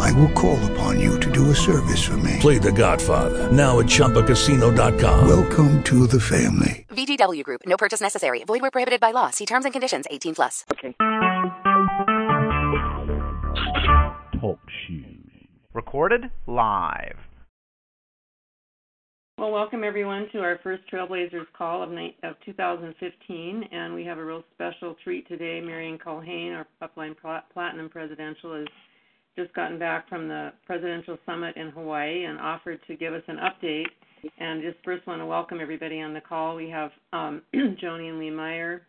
I will call upon you to do a service for me. Play The Godfather now at ChumbaCasino.com. Welcome to the family. VGW Group. No purchase necessary. Void where prohibited by law. See terms and conditions. 18 plus. Okay. Talk shoes. Recorded live. Well, welcome everyone to our first Trailblazers call of, night, of 2015, and we have a real special treat today. Marion Culhane, our Upline Platinum Presidential, has just gotten back from the Presidential Summit in Hawaii and offered to give us an update. And just first want to welcome everybody on the call. We have um, Joni and Lee Meyer,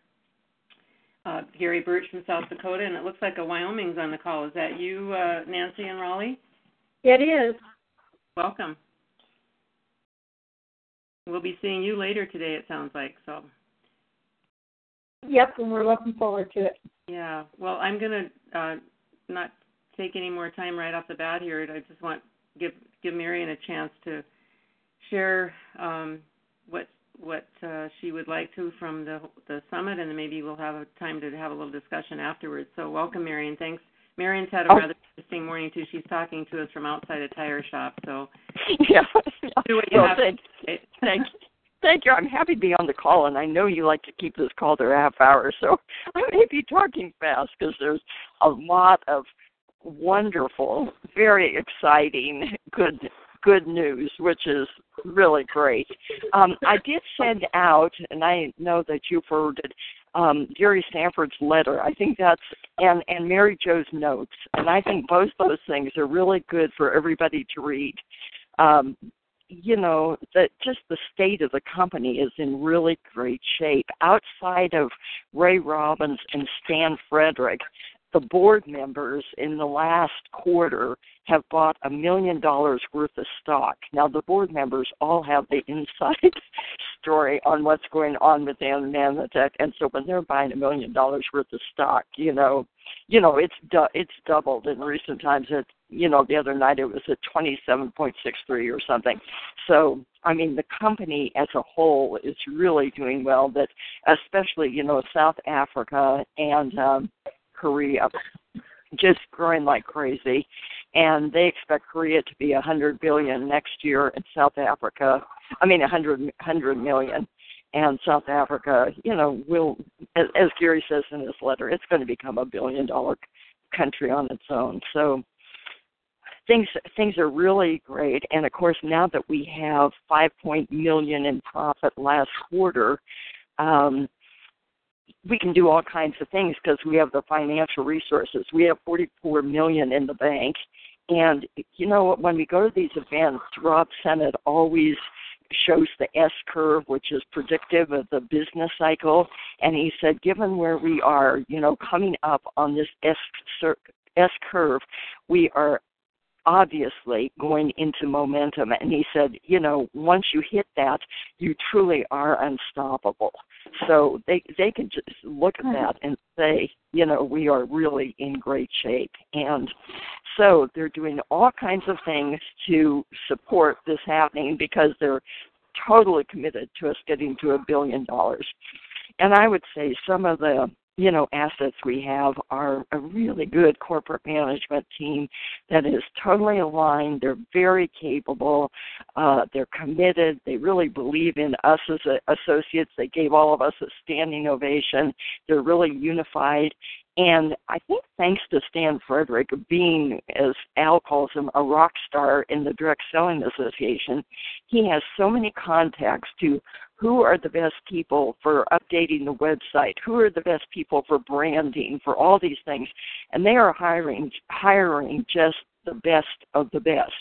uh, Gary Birch from South Dakota, and it looks like a Wyoming's on the call. Is that you, uh, Nancy and Raleigh? It is. Welcome. We'll be seeing you later today. It sounds like so. Yep, and we're looking forward to it. Yeah. Well, I'm gonna uh, not take any more time right off the bat here. I just want give give Marion a chance to share um, what what uh, she would like to from the the summit, and then maybe we'll have a time to have a little discussion afterwards. So, welcome, Marion. Thanks. Marion's had a oh. rather interesting morning too. She's talking to us from outside a tire shop. So, yeah, do what you well, have. Thank, thank you. Thank you. I'm happy to be on the call, and I know you like to keep this call to a half hour, so I may be talking fast because there's a lot of wonderful, very exciting, good good news, which is really great. Um, I did send out, and I know that you forwarded um, Gary Sanford's letter. I think that's and and Mary Jo's notes, and I think both those things are really good for everybody to read. Um, you know that just the state of the company is in really great shape. Outside of Ray Robbins and Stan Fredrick, the board members in the last quarter have bought a million dollars worth of stock. Now the board members all have the inside story on what's going on with AmNanotech, and so when they're buying a million dollars worth of stock, you know, you know it's du- it's doubled in recent times. It you know the other night it was at twenty seven point six three or something. So I mean the company as a whole is really doing well. But especially you know South Africa and um, Korea just growing like crazy and they expect Korea to be a 100 billion next year and South Africa I mean a 100 100 million. And South Africa you know will as, as Gary says in his letter it's going to become a billion dollar country on its own. So things things are really great. And of course now that we have 5 point million in profit last quarter um we can do all kinds of things because we have the financial resources. We have 44 million in the bank, and you know when we go to these events, Rob Sennett always shows the S curve, which is predictive of the business cycle. And he said, given where we are, you know, coming up on this S curve, we are obviously going into momentum. And he said, you know, once you hit that, you truly are unstoppable. So they they can just look at that and say, you know, we are really in great shape. And so they're doing all kinds of things to support this happening because they're totally committed to us getting to a billion dollars. And I would say some of the you know assets we have are a really good corporate management team that is totally aligned. They're very capable. Uh, they're committed. They really believe in us as a, associates. They gave all of us a standing ovation. They're really unified. And I think thanks to Stan Fredrick being, as Al calls him, a rock star in the Direct Selling Association, he has so many contacts to who are the best people for updating the website? Who are the best people for branding for all these things? And they are hiring hiring just the best of the best.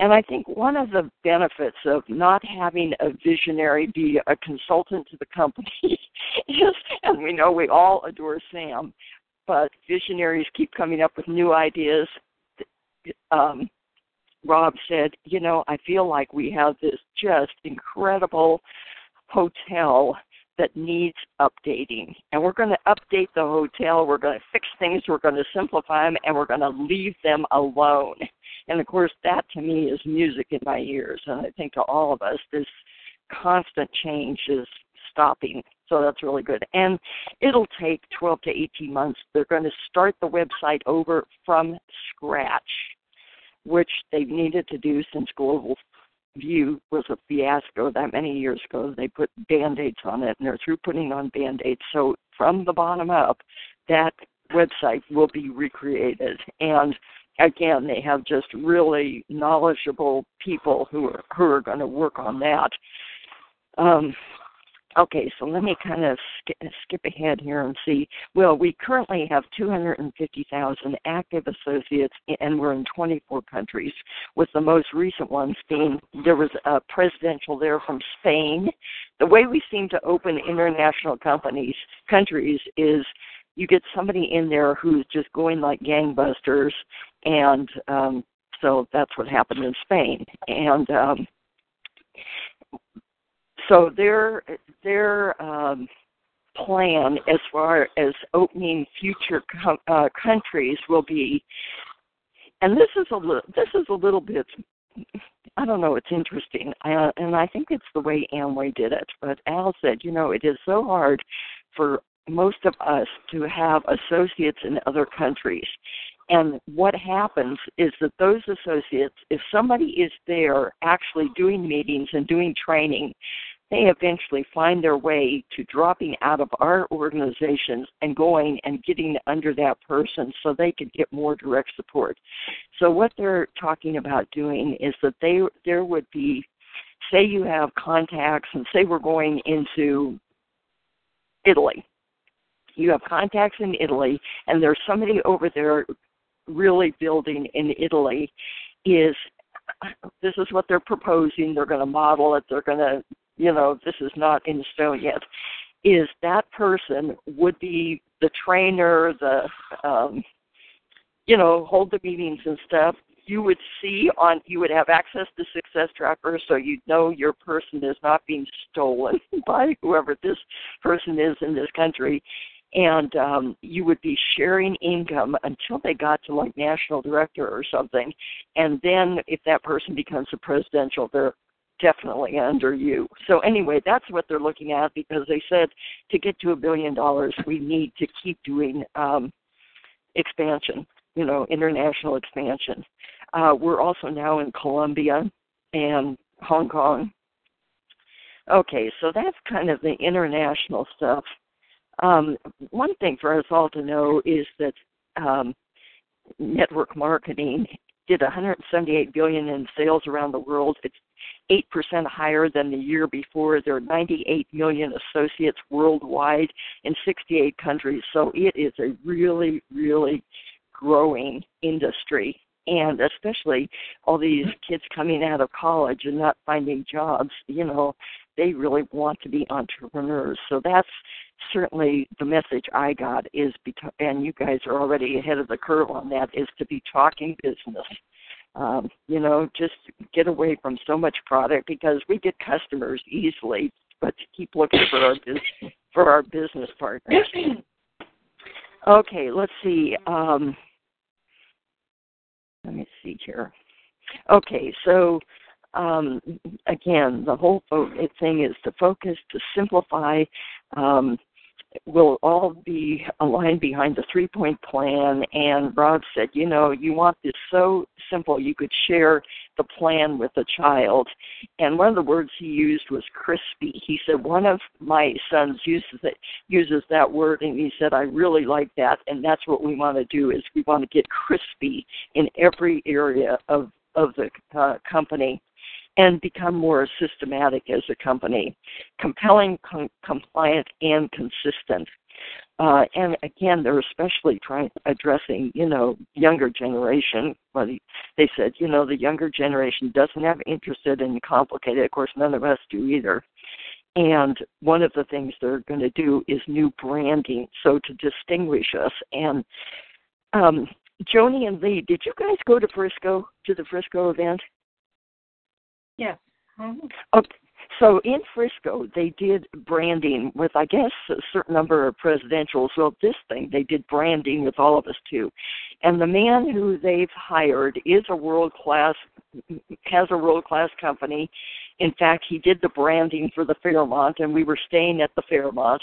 And i think one of the benefits of not having a visionary be a consultant to the company is and we know we all adore sam but visionaries keep coming up with new ideas um, Rob said, you know, I feel like we have this just incredible hotel that needs updating. And we're going to update the hotel, we're going to fix things, we're going to simplify them, and we're going to leave them alone. And of course, that to me is music in my ears. And I think to all of us, this constant change is stopping. So that's really good. And it'll take 12 to 18 months. They're going to start the website over from scratch, which they've needed to do since Global View was a fiasco that many years ago. They put band aids on it, and they're through putting on band aids. So from the bottom up, that website will be recreated. And again, they have just really knowledgeable people who are who are going to work on that. Um, Okay, so let me kind of sk- skip ahead here and see. Well, we currently have 250,000 active associates, and we're in 24 countries, with the most recent ones being there was a presidential there from Spain. The way we seem to open international companies, countries, is you get somebody in there who's just going like gangbusters, and um, so that's what happened in Spain. And um, so their their um, plan as far as opening future uh, countries will be, and this is a li- this is a little bit. I don't know. It's interesting, and I think it's the way Amway did it. But Al said, you know, it is so hard for most of us to have associates in other countries. And what happens is that those associates, if somebody is there actually doing meetings and doing training, they eventually find their way to dropping out of our organizations and going and getting under that person so they could get more direct support. So what they're talking about doing is that they there would be say you have contacts and say we're going into Italy. You have contacts in Italy and there's somebody over there really building in Italy is this is what they're proposing. They're going to model it. They're going to you know, this is not in stone yet, is that person would be the trainer, the, um, you know, hold the meetings and stuff. You would see on, you would have access to Success Tracker, so you'd know your person is not being stolen by whoever this person is in this country. And um, you would be sharing income until they got to like national director or something. And then if that person becomes a presidential, they're definitely under you. So anyway, that's what they're looking at because they said to get to a billion dollars, we need to keep doing um, expansion, you know, international expansion. Uh, we're also now in Colombia and Hong Kong. Okay, so that's kind of the international stuff. Um, one thing for us all to know is that um, network marketing did 178 billion in sales around the world. It's 8% higher than the year before. There are 98 million associates worldwide in 68 countries. So it is a really, really growing industry. And especially all these kids coming out of college and not finding jobs, you know, they really want to be entrepreneurs. So that's certainly the message I got is, and you guys are already ahead of the curve on that, is to be talking business. Um, you know, just get away from so much product because we get customers easily, but to keep looking for our business for our business partners. okay, let's see. Um, let me see here. Okay, so um, again, the whole thing is to focus, to simplify. Um, we'll all be aligned behind the three point plan. And Rob said, you know, you want this so simple you could share the plan with a child. And one of the words he used was crispy. He said one of my sons uses it uses that word and he said, I really like that and that's what we want to do is we want to get crispy in every area of of the uh, company and become more systematic as a company, compelling, com- compliant, and consistent. Uh, and again, they're especially trying addressing, you know, younger generation. But they said, you know, the younger generation doesn't have interested in complicated. Of course, none of us do either. And one of the things they're going to do is new branding, so to distinguish us. And um, Joni and Lee, did you guys go to Frisco to the Frisco event? Yes. Mm-hmm. Okay. so in Frisco, they did branding with, I guess, a certain number of presidentials. Well, this thing, they did branding with all of us too. And the man who they've hired is a world class, has a world class company. In fact, he did the branding for the Fairmont, and we were staying at the Fairmont.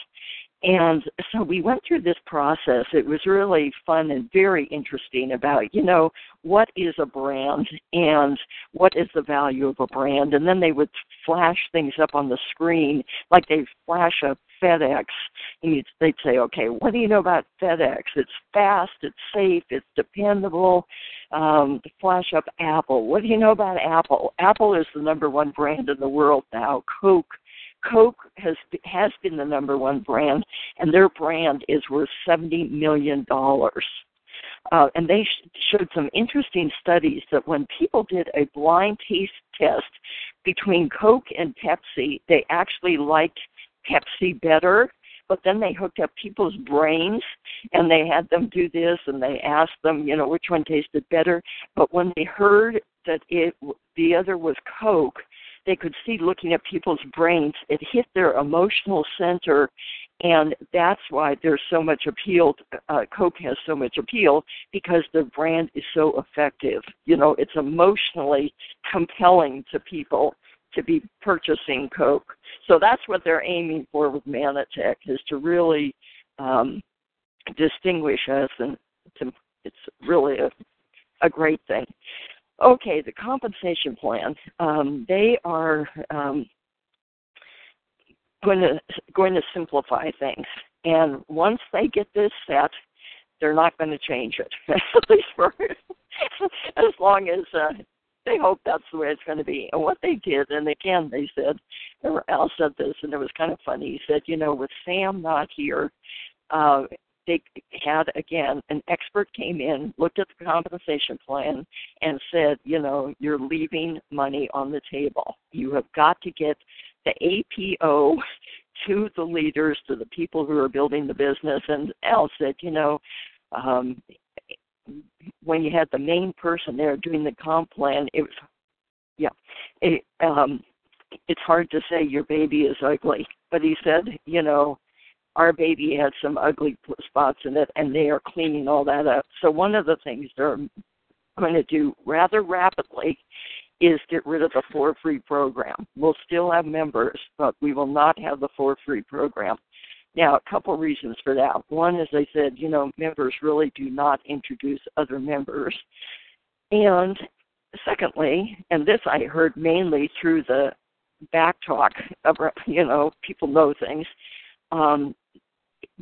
And so we went through this process. It was really fun and very interesting about, you know, what is a brand and what is the value of a brand. And then they would flash things up on the screen, like they flash a FedEx, and they'd say, okay, what do you know about FedEx? It's fast, it's safe, it's dependable. Um, flash up Apple. What do you know about Apple? Apple is the number one brand in the world now. Coke Coke has has been the number one brand, and their brand is worth seventy million dollars. Uh, and they sh- showed some interesting studies that when people did a blind taste test between Coke and Pepsi, they actually liked Pepsi better. But then they hooked up people's brains and they had them do this and they asked them, you know, which one tasted better. But when they heard that it the other was Coke, they could see looking at people's brains. It hit their emotional center, and that's why there's so much appeal. Uh, Coke has so much appeal because the brand is so effective. You know, it's emotionally compelling to people to be purchasing Coke. So that's what they're aiming for with Mannatech is to really um, distinguish us, and to, it's really a a great thing. Okay, the compensation plan. Um, they are um, going to going to simplify things, and once they get this set, they're not going to change it. At least for as long as uh, they hope that's the way it's going to be. And what they did, and again, they said, Al said this, and it was kind of funny. He said, you know, with Sam not here, uh, they had again an expert came in, looked at the compensation plan, and said, you know, you're leaving money on the table. You have got to get the APO to the leaders, to the people who are building the business. And Al said, you know, um, when you had the main person there doing the comp plan, it was, yeah, it, um, it's hard to say your baby is ugly. But he said, you know, our baby had some ugly spots in it, and they are cleaning all that up. So one of the things they're going to do rather rapidly is get rid of the for free program. We'll still have members, but we will not have the for free program. Now, a couple reasons for that. One, as I said, you know, members really do not introduce other members. And secondly, and this I heard mainly through the back talk of, you know, people know things. Um,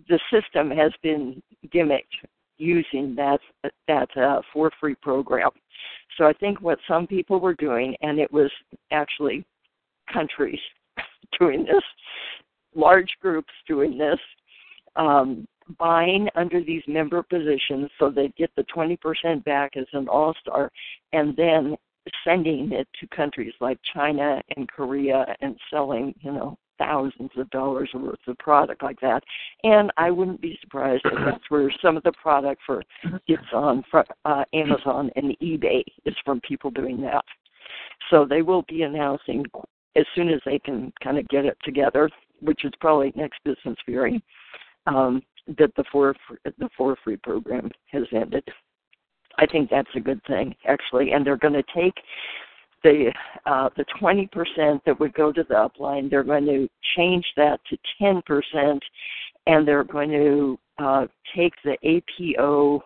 the system has been gimmicked using that that uh, for free program. So I think what some people were doing, and it was actually countries doing this, large groups doing this, um, buying under these member positions so they get the 20% back as an all star, and then sending it to countries like China and Korea and selling, you know, thousands of dollars worth of product like that. And I wouldn't be surprised if that's where some of the product for it's on uh, Amazon and eBay is from people doing that. So they will be announcing as soon as they can kind of get it together, which is probably next business fury, um, that the four the four free program has ended. I think that's a good thing actually, and they're going to take the uh, the 20% that would go to the upline, they're going to change that to 10%, and they're going to uh, take the APO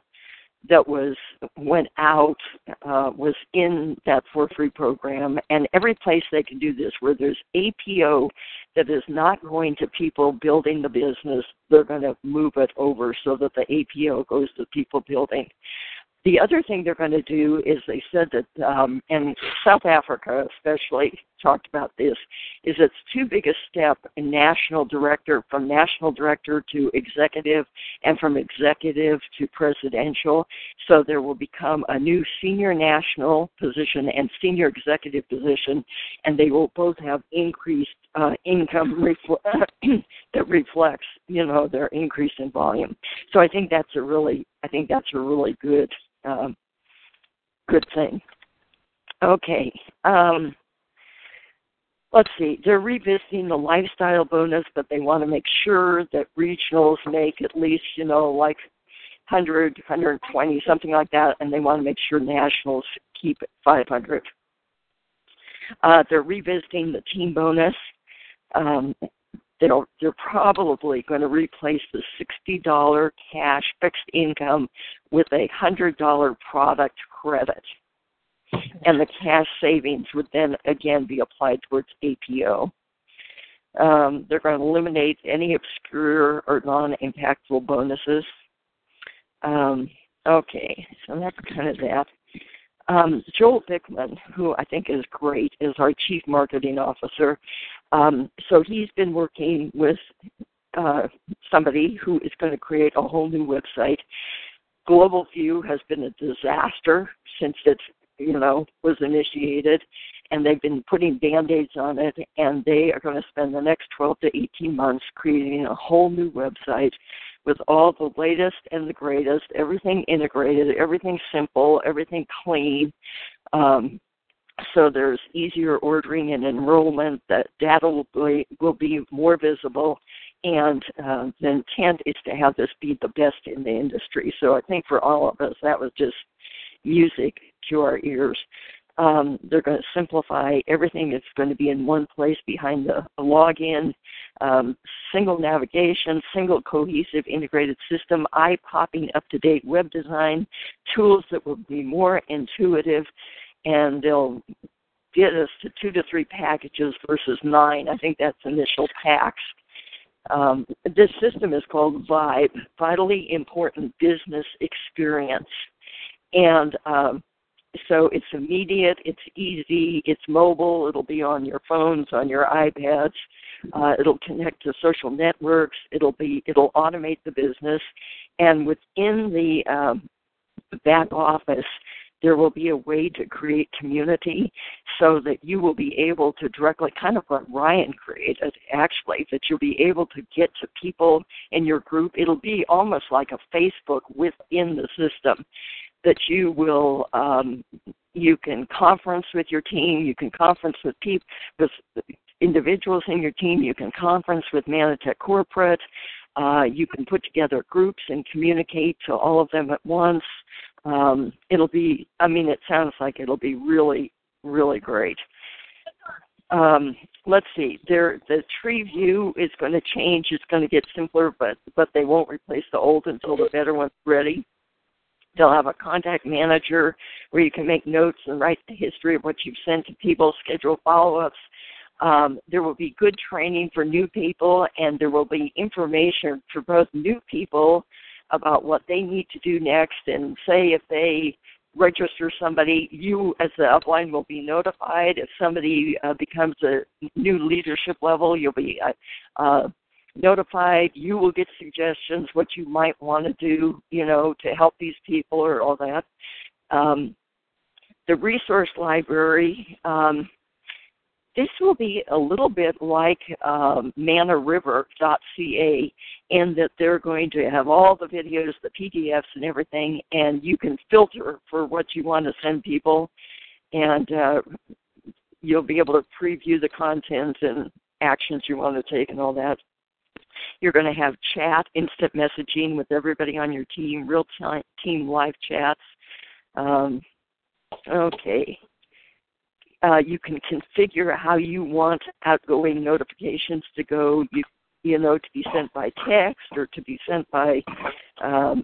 that was went out uh, was in that for free program, and every place they can do this where there's APO that is not going to people building the business, they're going to move it over so that the APO goes to people building. The other thing they're going to do is they said that, um, and South Africa especially talked about this, is it's too big a step in national director, from national director to executive, and from executive to presidential. So there will become a new senior national position and senior executive position, and they will both have increased uh, income refl- that reflects, you know, their increase in volume. So I think that's a really, I think that's a really good um, good thing. Okay. Um, let's see, they're revisiting the lifestyle bonus, but they want to make sure that regionals make at least, you know, like 100, 120, something like that, and they want to make sure nationals keep 500. Uh, they're revisiting the team bonus. Um, they're, they're probably going to replace the $60 cash fixed income with a $100 product credit. And the cash savings would then again be applied towards APO. Um, they're going to eliminate any obscure or non impactful bonuses. Um, okay, so that's kind of that. Um, Joel Bikman, who I think is great, is our chief marketing officer. Um, so he's been working with uh, somebody who is going to create a whole new website. Global View has been a disaster since it, you know, was initiated, and they've been putting band-aids on it, and they are going to spend the next 12 to 18 months creating a whole new website with all the latest and the greatest, everything integrated, everything simple, everything clean. Um, so there's easier ordering and enrollment. That data will be, will be more visible, and uh, the intent is to have this be the best in the industry. So I think for all of us, that was just music to our ears. Um, they're going to simplify everything. It's going to be in one place behind the, login. Um, single navigation, single cohesive integrated system, eye popping up to date web design, tools that will be more intuitive, and they'll get us to two to three packages versus nine. I think that's initial packs. Um, this system is called Vibe, Vitally Important Business Experience. And um, so it's immediate, it's easy, it's mobile, it'll be on your phones, on your iPads, uh, it'll connect to social networks, it'll be it'll automate the business, and within the um, back office, there will be a way to create community so that you will be able to directly, kind of what Ryan created actually, that you'll be able to get to people in your group. It'll be almost like a Facebook within the system that you will um, you can conference with your team, you can conference with people with individuals in your team, you can conference with Mannatech corporate, uh, you can put together groups and communicate to all of them at once. Um, it'll be, I mean, it sounds like it'll be really, really great. Um, let's see, there, the tree view is going to change. It's going to get simpler, but but they won't replace the old until the better one's ready. They'll have a contact manager where you can make notes and write the history of what you've sent to people, schedule follow ups. Um, there will be good training for new people, and there will be information for both new people about what they need to do next. And say if they register somebody, you as the upline will be notified. If somebody uh, becomes a new leadership level, you'll be uh, uh, notified. You will get suggestions what you might want to do, you know, to help these people or all that. Um, the resource library. Um, this will be a little bit like um, manariver.ca in that they're going to have all the videos, the PDFs, and everything, and you can filter for what you want to send people, and uh, you'll be able to preview the content and actions you want to take and all that. You're going to have chat, instant messaging with everybody on your team, real time team live chats. Um, okay. Uh, you can configure how you want outgoing notifications to go. You you know to be sent by text or to be sent by um,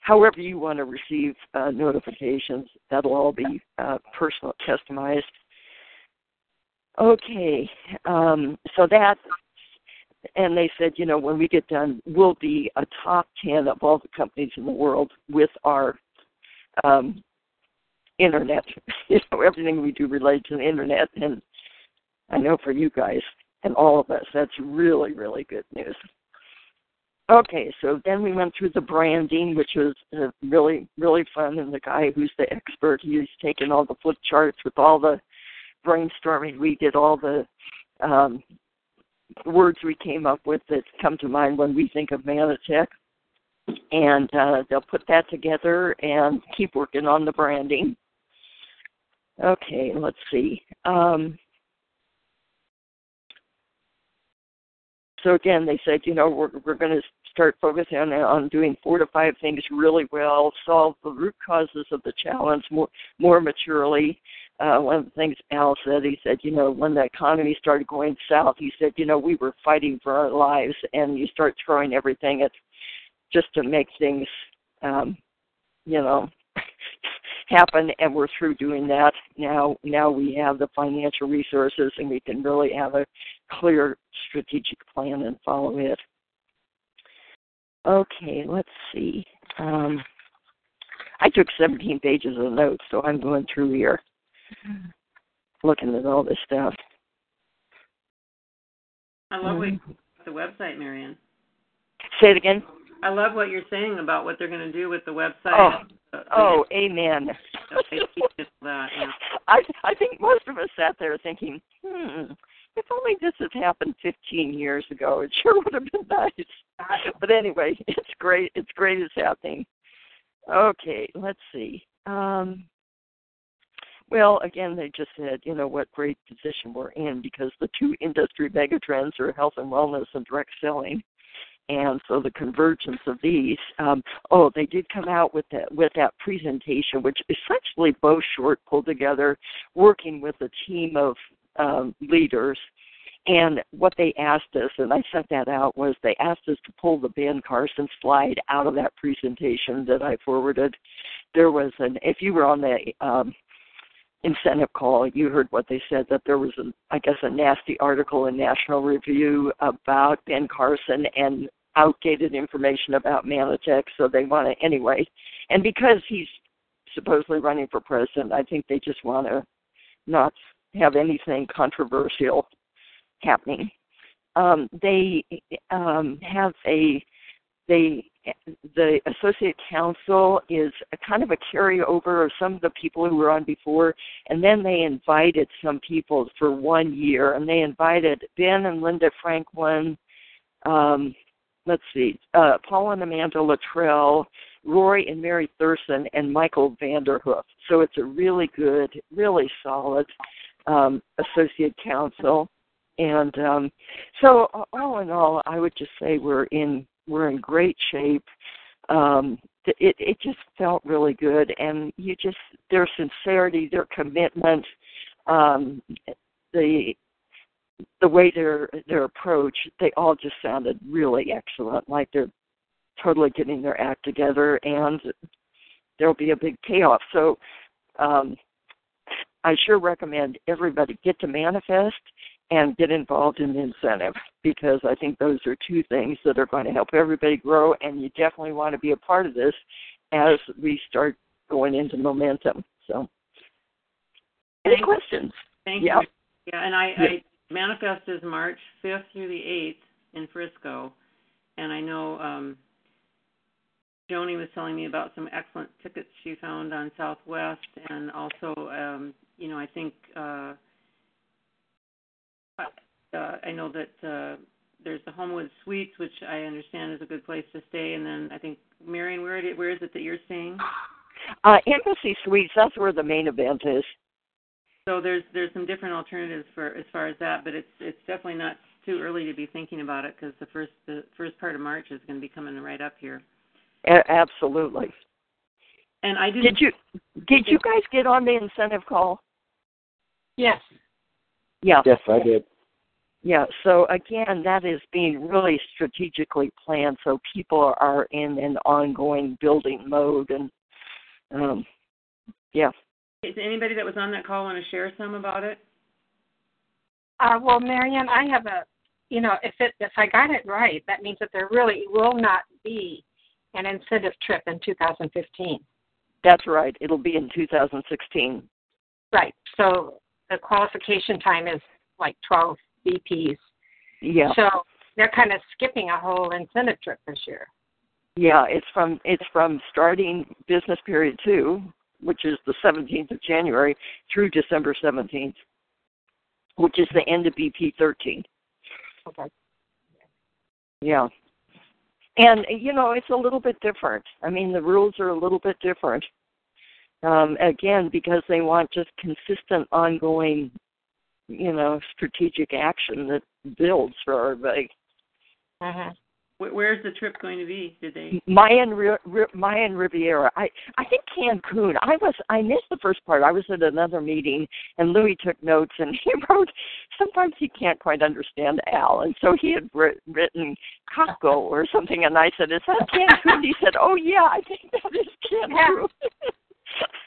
however you want to receive uh, notifications. That'll all be uh, personal, customized. Okay, um, so that and they said, you know, when we get done, we'll be a top 10 of all the companies in the world with our um, internet. you know, everything we do related to the internet. And I know for you guys and all of us, that's really, really good news. Okay, so then we went through the branding, which was uh, really, really fun. And the guy who's the expert, he's taken all the flip charts with all the brainstorming. We did all the um, words we came up with that come to mind when we think of Mannatech. And uh, they'll put that together and keep working on the branding. Okay, let's see. Um, so again, they said, you know, we're, we're going to start focusing on, on doing four to five things really well, solve the root causes of the challenge more, more maturely, uh, one of the things Al said, he said, you know, when the economy started going south, he said, you know, we were fighting for our lives, and you start throwing everything at just to make things, um, you know, happen and we're through doing that. Now now we have the financial resources and we can really have a clear strategic plan and follow it. Okay let's see um, i took 17 pages of notes so i'm going through here looking at all this stuff i love what the website marion say it again I love what you're saying about what they're going to do with the website. Oh, oh, amen. I I think most of us sat there thinking, hmm, if only this had happened 15 years ago, it sure would have been nice. But anyway, it's great. It's great it's happening. Okay, let's see. Um, well, again, they just said, you know, what great position we're in because the two industry megatrends are health and wellness and direct selling and so the convergence of these. Um, oh, they did come out with that with that presentation, which essentially Bo Short pulled together, working with a team of um, leaders. And what they asked us, and I sent that out, was they asked us to pull the Ben Carson slide out of that presentation that I forwarded. There was an, if you were on the um, incentive call, you heard what they said that there was, a, I guess, a nasty article in National Review about Ben Carson and outdated information about Mannatech, so they want to anyway. And because he's supposedly running for president, I think they just want to not have anything controversial happening. Um, they um, have a they the associate council is a kind of a carryover of some of the people who were on before, and then they invited some people for one year, and they invited Ben and Linda Franklin, um, let's see, uh, Paul and Amanda Luttrell, Roy and Mary Thurston, and Michael Vanderhoof. So it's a really good, really solid um, associate council. And um, so, all in all, I would just say we're in we're in great shape. Um, it it just felt really good, and you just their sincerity, their commitment, um, the the way their their approach, they all just sounded really excellent. Like they're totally getting their act together, and there'll be a big payoff. So, um, I sure recommend everybody get to manifest and get involved in the incentive because I think those are two things that are going to help everybody grow, and you definitely want to be a part of this as we start going into momentum. So, any Thank questions? Thank yeah. you. Yeah, and I, yeah. I manifest is March 5th through the 8th in Frisco, and I know um, Joni was telling me about some excellent tickets she found on Southwest, and also, um, you know, I think. Uh, uh, I know that uh, there's the Homewood Suites, which I understand is a good place to stay, and then I think Marion, where where is it that you're staying? Uh, Embassy Suites. That's where the main event is. So there's there's some different alternatives for as far as that, but it's it's definitely not too early to be thinking about it because the first the first part of March is going to be coming right up here. A- absolutely. And I didn't. Did you did you guys get on the incentive call? Yes. Yeah. Yes, I did. Yeah, so again, that is being really strategically planned so people are in an ongoing building mode and um yeah. Is anybody that was on that call want to share some about it? Uh, well, Marianne, I have a, you know, if it if I got it right, that means that there really will not be an incentive trip in 2015. That's right. It'll be in 2016. Right. So the qualification time is like 12 VPs. Yeah. So they're kind of skipping a whole incentive trip this year. Yeah, it's from it's from starting business period 2, which is the 17th of January through December 17th, which is the end of BP 13. Okay. Yeah. And you know, it's a little bit different. I mean, the rules are a little bit different. Um, again, because they want just consistent, ongoing, you know, strategic action that builds for everybody. Mm-hmm. Where's the trip going to be? Did they? Mayan Mayan Riviera. I I think Cancun. I was I missed the first part. I was at another meeting and Louis took notes and he wrote. Sometimes he can't quite understand Al, and so he had written Caco or something. And I said, "Is that Cancun?" He said, "Oh yeah, I think that is Cancun."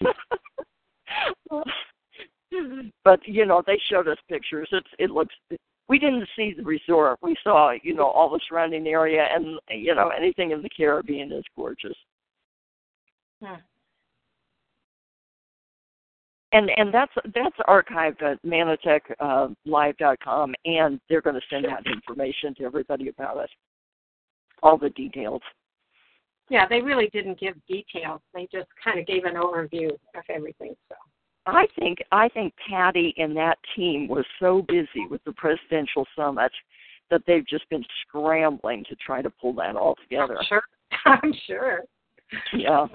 but you know, they showed us pictures. It's it looks we didn't see the resort. We saw, you know, all the surrounding area, and you know, anything in the Caribbean is gorgeous. Hmm. And and that's that's archived at mannatechlive.com, and they're going to send out information to everybody about it, all the details. Yeah, they really didn't give details. They just kind of gave an overview of everything. So. I think I think Patty and that team was so busy with the presidential summit that they've just been scrambling to try to pull that all together. I'm sure. I'm sure. Yeah.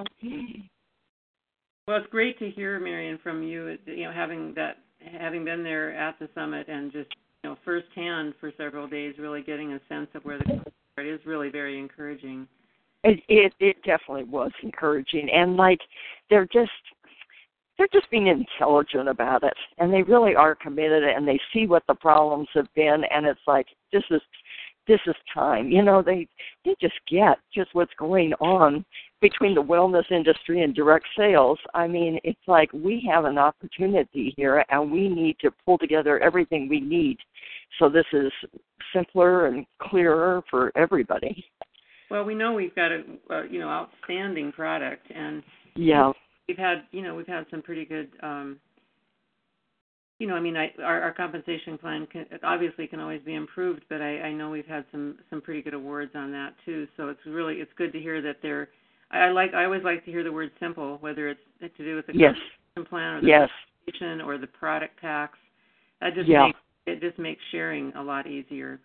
Well, it's great to hear, Marion, from you. You know, having that, having been there at the summit and just you know firsthand for several days, really getting a sense of where the it is really very encouraging. It, it it definitely was encouraging, and like they're just they're just being intelligent about it. And they really are committed and they see what the problems have been. And it's like this is this is time. You know they they just get just what's going on between the wellness industry and direct sales. I mean it's like we have an opportunity here and we need to pull together everything we need. So this is simpler and clearer for everybody well we know we've got a, a you know outstanding product and yeah we've had you know we've had some pretty good um you know i mean i our, our compensation plan can obviously can always be improved but i i know we've had some some pretty good awards on that too so it's really it's good to hear that they're i, I like i always like to hear the word simple whether it's to do with the yes. compensation plan or the yes. compensation or the product tax that just yeah. makes it just makes sharing a lot easier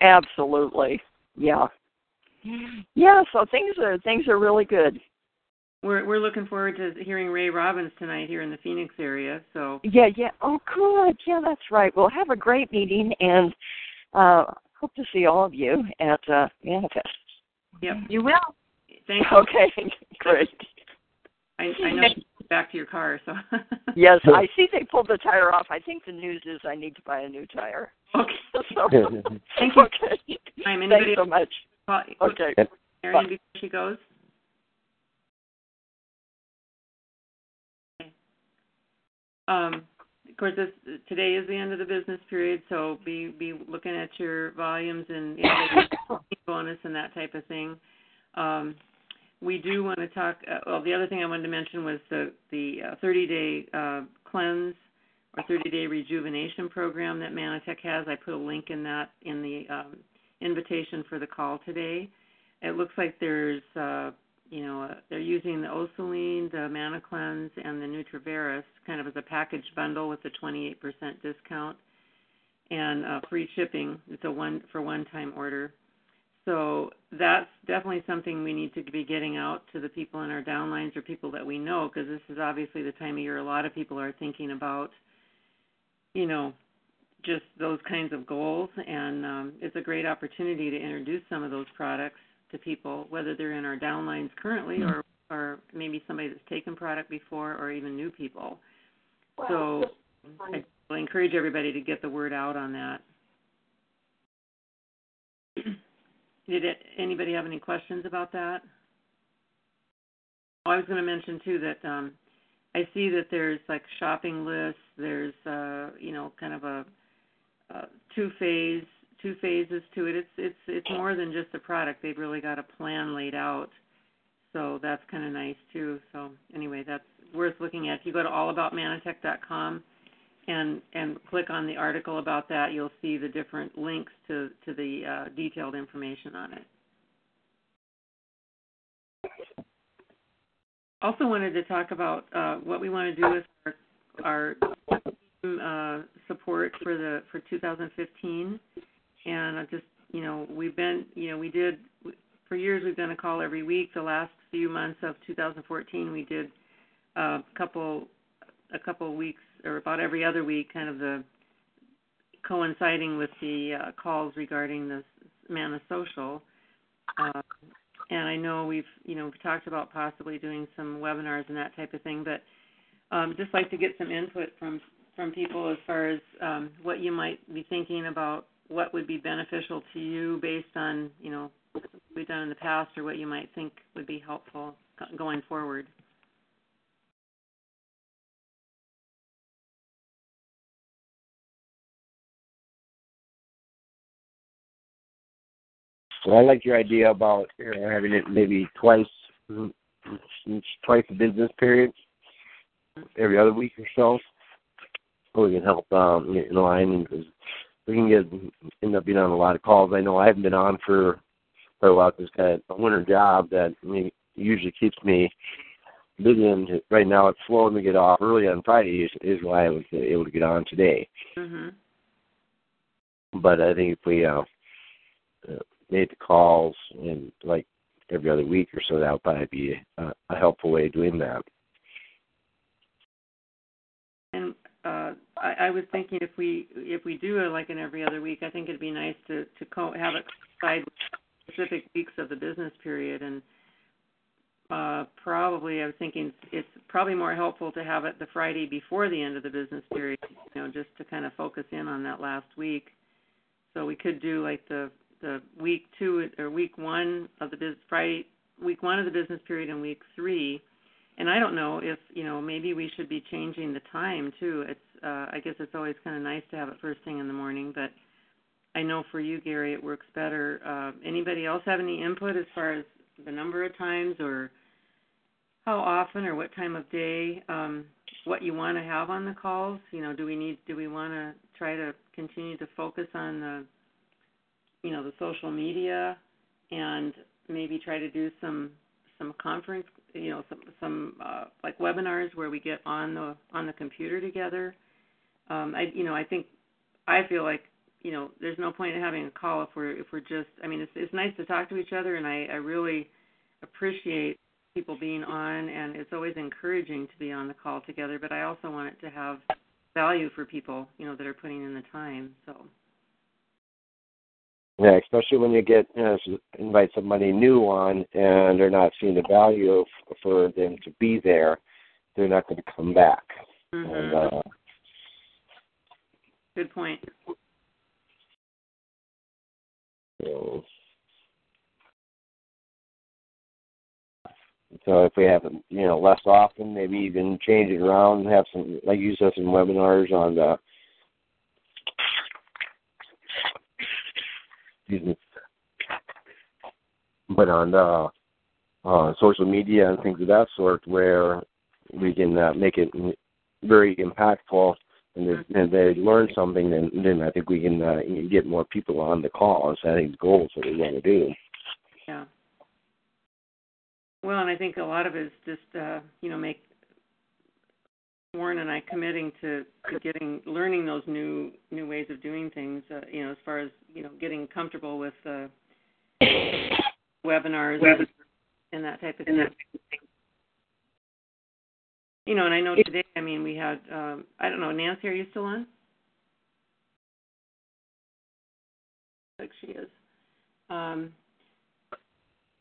absolutely yeah yeah so things are things are really good we're we're looking forward to hearing Ray Robbins tonight here in the Phoenix area. So yeah, yeah. Oh, good. Yeah, that's right. We'll have a great meeting, and uh, hope to see all of you at uh, Manifest. Yep, you will. Thank you. Okay, great. I, I know back to your car, so. yes, I see they pulled the tire off. I think the news is I need to buy a new tire. Okay. so, Thank you. Okay. Time. Thanks so much. Okay. Marion, before she goes. Um, of course, this today is the end of the business period, so be be looking at your volumes and you know, bonus and that type of thing. Um, we do want to talk. Uh, well, the other thing I wanted to mention was the the uh, 30 day uh, cleanse or 30 day rejuvenation program that Mannatech has. I put a link in that in the um, invitation for the call today. It looks like there's uh, you know, uh, they're using the OsoLean, the ManaCleanse, and the NutriVerus kind of as a package bundle with a 28% discount and uh, free shipping. It's a one for one-time order. So that's definitely something we need to be getting out to the people in our downlines or people that we know, because this is obviously the time of year a lot of people are thinking about, you know, just those kinds of goals, and um, it's a great opportunity to introduce some of those products to people, whether they're in our downlines currently or or maybe somebody that's taken product before or even new people. Well, so I will encourage everybody to get the word out on that. Did it, anybody have any questions about that? Oh, I was going to mention too that um, I see that there's like shopping lists. There's uh, you know kind of a, two phase two phases to it. It's it's it's more than just a product. They've really got a plan laid out. So that's kind of nice too. So anyway, that's worth looking at. If you go to allaboutmannatech.com and and click on the article about that, you'll see the different links to to the uh, detailed information on it. Also wanted to talk about uh, what we want to do with our, our uh, support for the for 2015 and I just you know we've been you know we did for years we've done a call every week. The last few months of 2014 we did a couple a couple weeks or about every other week, kind of the coinciding with the uh, calls regarding the Mana Social. Uh, and I know we've you know we've talked about possibly doing some webinars and that type of thing, but um, just like to get some input from from people as far as um, what you might be thinking about what would be beneficial to you based on you know what we've done in the past or what you might think would be helpful going forward. Well, I like your idea about having it maybe twice, twice a business period, every other week or so. We can help um, in line because we can get end up being on a lot of calls. I know I haven't been on for quite a while because got a winter job that usually keeps me busy. And right now it's slowing to get off early on Friday is, is why I was able to get on today. Mm-hmm. But I think if we uh, uh made the calls and like every other week or so, that would probably be a, a helpful way of doing that. And I, I was thinking if we if we do it like in every other week, I think it'd be nice to to co- have it coincide with specific weeks of the business period and. Uh, probably, I was thinking it's probably more helpful to have it the Friday before the end of the business period, you know, just to kind of focus in on that last week. So we could do like the the week two or week one of the business Friday week one of the business period and week three. And I don't know if you know maybe we should be changing the time too. It's uh, I guess it's always kind of nice to have it first thing in the morning, but I know for you, Gary, it works better. Uh, anybody else have any input as far as the number of times or how often or what time of day? Um, what you want to have on the calls? You know, do we need do we want to try to continue to focus on the you know the social media and maybe try to do some some conference you know some some uh, like webinars where we get on the on the computer together um i you know i think i feel like you know there's no point in having a call if we're if we're just i mean it's it's nice to talk to each other and i i really appreciate people being on and it's always encouraging to be on the call together but i also want it to have value for people you know that are putting in the time so yeah, especially when you get you know, invite somebody new on and they're not seeing the value of, for them to be there, they're not going to come back. Mm-hmm. And, uh, Good point. So, so if we have you know less often, maybe even change it around and have some like you said some webinars on the excuse me, but on uh, uh, social media and things of that sort, where we can uh, make it very impactful and they, and they learn something, then then I think we can uh, get more people on the call. So I think the goals that we want to do. Yeah. Well, and I think a lot of it is just uh, you know make Warren and I committing to, to getting learning those new new ways of doing things. Uh, you know, as far as you know, getting comfortable with uh, webinars and, and that type of thing. You know, and I know today. I mean, we had. Um, I don't know, Nancy, are you still on? Like she is. Um,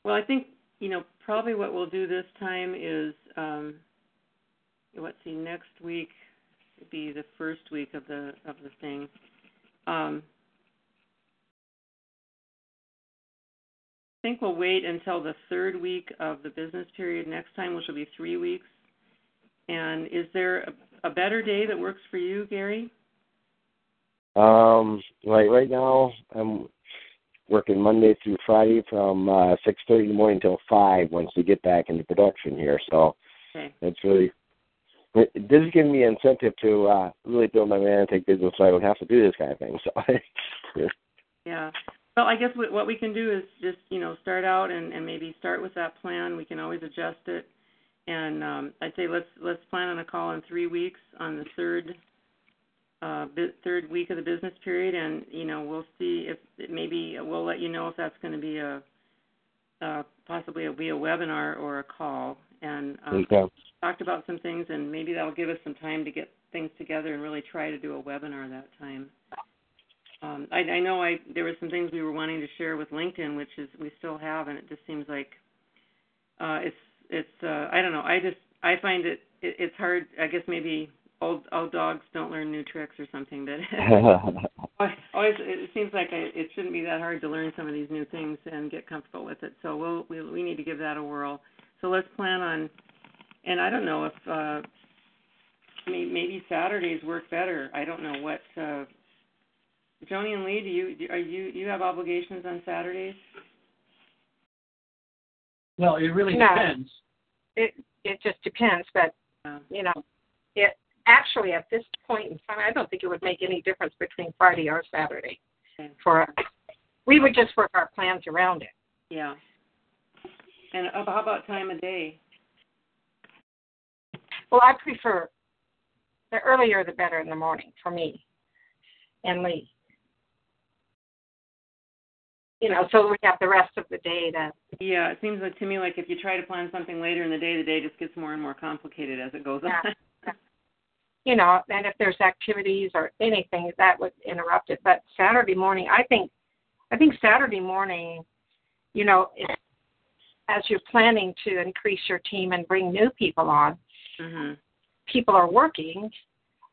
well, I think you know probably what we'll do this time is. Um, let's see, next week would be the first week of the of the thing. Um, I think we'll wait until the third week of the business period next time, which will be three weeks. And is there a, a better day that works for you, Gary? Um, like right now, I'm working Monday through Friday from uh, six thirty in the morning until five. Once we get back into production here, so okay. it's really this is giving me incentive to uh, really build my Mannatech business so I don't have to do this kind of thing. So, yeah. Well, I guess what we can do is just you know start out and, and maybe start with that plan. We can always adjust it, and um, I'd say let's let's plan on a call in three weeks on the third uh, third week of the business period, and you know we'll see if maybe we'll let you know if that's going to be a uh, possibly it'll be a webinar or a call, and um, okay. talked about some things, and maybe that'll give us some time to get things together and really try to do a webinar that time. um, I, I know I there were some things we were wanting to share with LinkedIn, which is we still have, and it just seems like uh, it's it's uh, I don't know. I just I find it, it it's hard. I guess maybe old old dogs don't learn new tricks or something. But always it seems like I, it shouldn't be that hard to learn some of these new things and get comfortable with it. So we'll we we need to give that a whirl. So let's plan on. And I don't know if uh, maybe, maybe Saturdays work better. I don't know what. Uh, Joni and Lee, do you are you you have obligations on Saturdays? Well, it really No. depends. It it just depends, but you know, it actually at this point in time, I don't think it would make any difference between Friday or Saturday. Okay. For us. we would just work our plans around it. yeah. And how about time of day? Well, I prefer the earlier the better in the morning for me and Lee. You know, so we have the rest of the day to Yeah, it seems like to me like if you try to plan something later in the day, the day just gets more and more complicated as it goes Yeah. on. you know, and if there's activities or anything that would interrupt it. But Saturday morning, I think, I think Saturday morning, you know, if, as you're planning to increase your team and bring new people on, mhm. people are working.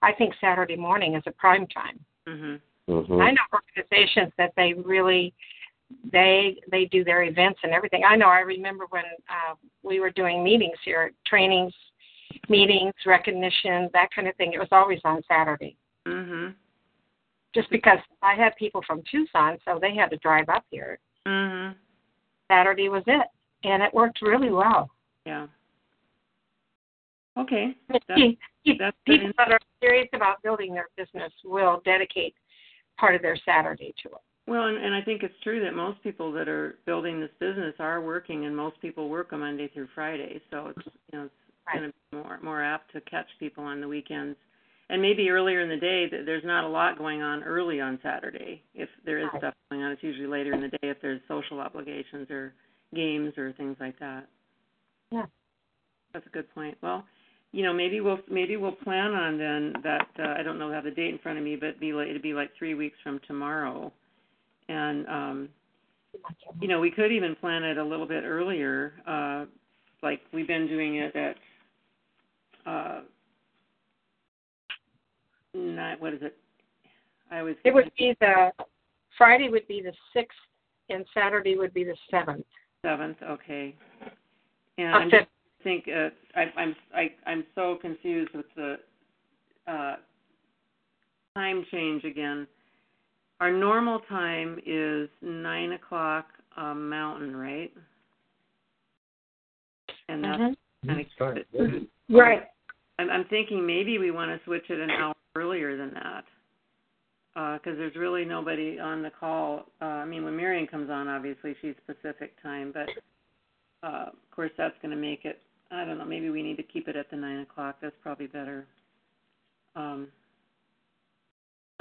I think Saturday morning is a prime time. Mhm. hmm I know organizations that they really they they do their events and everything. I know I remember when uh, we were doing meetings here, trainings, meetings, recognition, that kind of thing. It was always on Saturday. Mhm. Just because I had people from Tucson, so they had to drive up here. Mhm. Saturday was it, and it worked really well. Yeah. Okay. That's, Pe- pe- that's people that are serious about building their business will dedicate part of their Saturday to it. Well, and, and I think it's true that most people that are building this business are working, and most people work a Monday through Friday. So it's you know it's Right. going to be more more apt to catch people on the weekends, and maybe earlier in the day. th- There's not a lot going on early on Saturday. If there is Right. stuff going on, it's usually later in the day if there's social obligations or games or things like that. Yeah. That's a good point. Well, you know, maybe we'll maybe we'll plan on then that uh, I don't know have the date in front of me, but be like it'd be like three weeks from tomorrow, and um, you know we could even plan it a little bit earlier, uh, like we've been doing it at uh, not what is it? I always It would be the Friday would be the sixth, and Saturday would be the seventh. seventh. Okay, and I'm just think uh, I, I'm I, I'm so confused with the uh, time change again. Our normal time is nine o'clock uh, Mountain, right? And that's Mhm. kind of Right. I'm, I'm thinking maybe we want to switch it an hour earlier than that, because there's really nobody on the call. Uh, I mean, when Marion comes on, obviously she's Pacific time, but uh, of course that's going to make it. I don't know. Maybe we need to keep it at the nine o'clock. That's probably better. Um,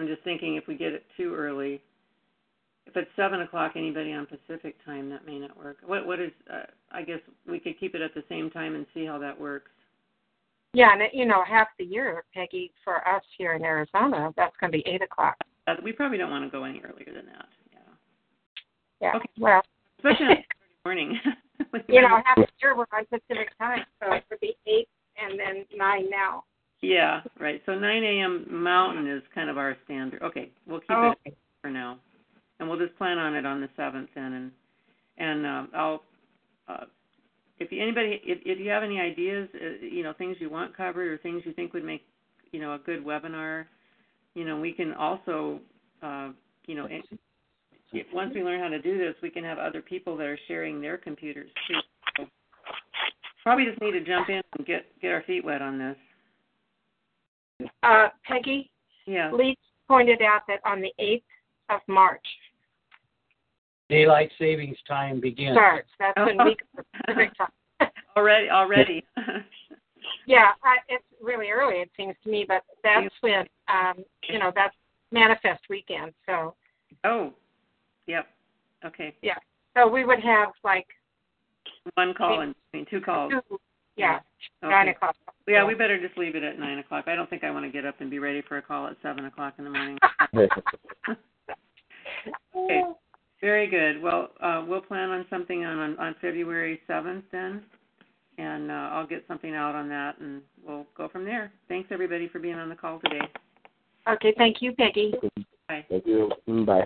I'm just thinking if we get it too early, if it's seven o'clock, anybody on Pacific time, that may not work. What what is? Uh, I guess we could keep it at the same time and see how that works. Yeah, and it, you know, half the year, Peggy, for us here in Arizona, that's going to be eight o'clock. Uh, we probably don't want to go any earlier than that. Yeah. Yeah. Okay. Well, Especially on morning. you know, half the year we're on Pacific time, so it would be eight and then nine now. Yeah, right. So 9 a.m. Mountain is kind of our standard. Okay, we'll keep Oh, it for now, and we'll just plan on it on the seventh then, and and um, I'll. Uh, if you, anybody, if, if you have any ideas, uh, you know, things you want covered or things you think would make, you know, a good webinar, you know, we can also, uh, you know, if, once we learn how to do this, we can have other people that are sharing their computers too. So probably just need to jump in and get get our feet wet on this. Uh, Peggy, Yeah. Lee pointed out that on the eighth of March Daylight savings time begins. starts. That's when we go Pacific time. already, already. Yeah, I, it's really early, it seems to me, but that's when, um, you know, that's MannaFest Weekend. So, oh, yep. Okay. Yeah. So we would have like One call and I mean two calls. two, yeah, Okay. nine o'clock. Yeah, we better just leave it at nine o'clock. I don't think I want to get up and be ready for a call at seven o'clock in the morning. Okay. Very good. Well, uh, we'll plan on something on on, on February seventh then, and uh, I'll get something out on that, and we'll go from there. Thanks everybody for being on the call today. Okay, thank you, Peggy. Bye. Thank you. Bye.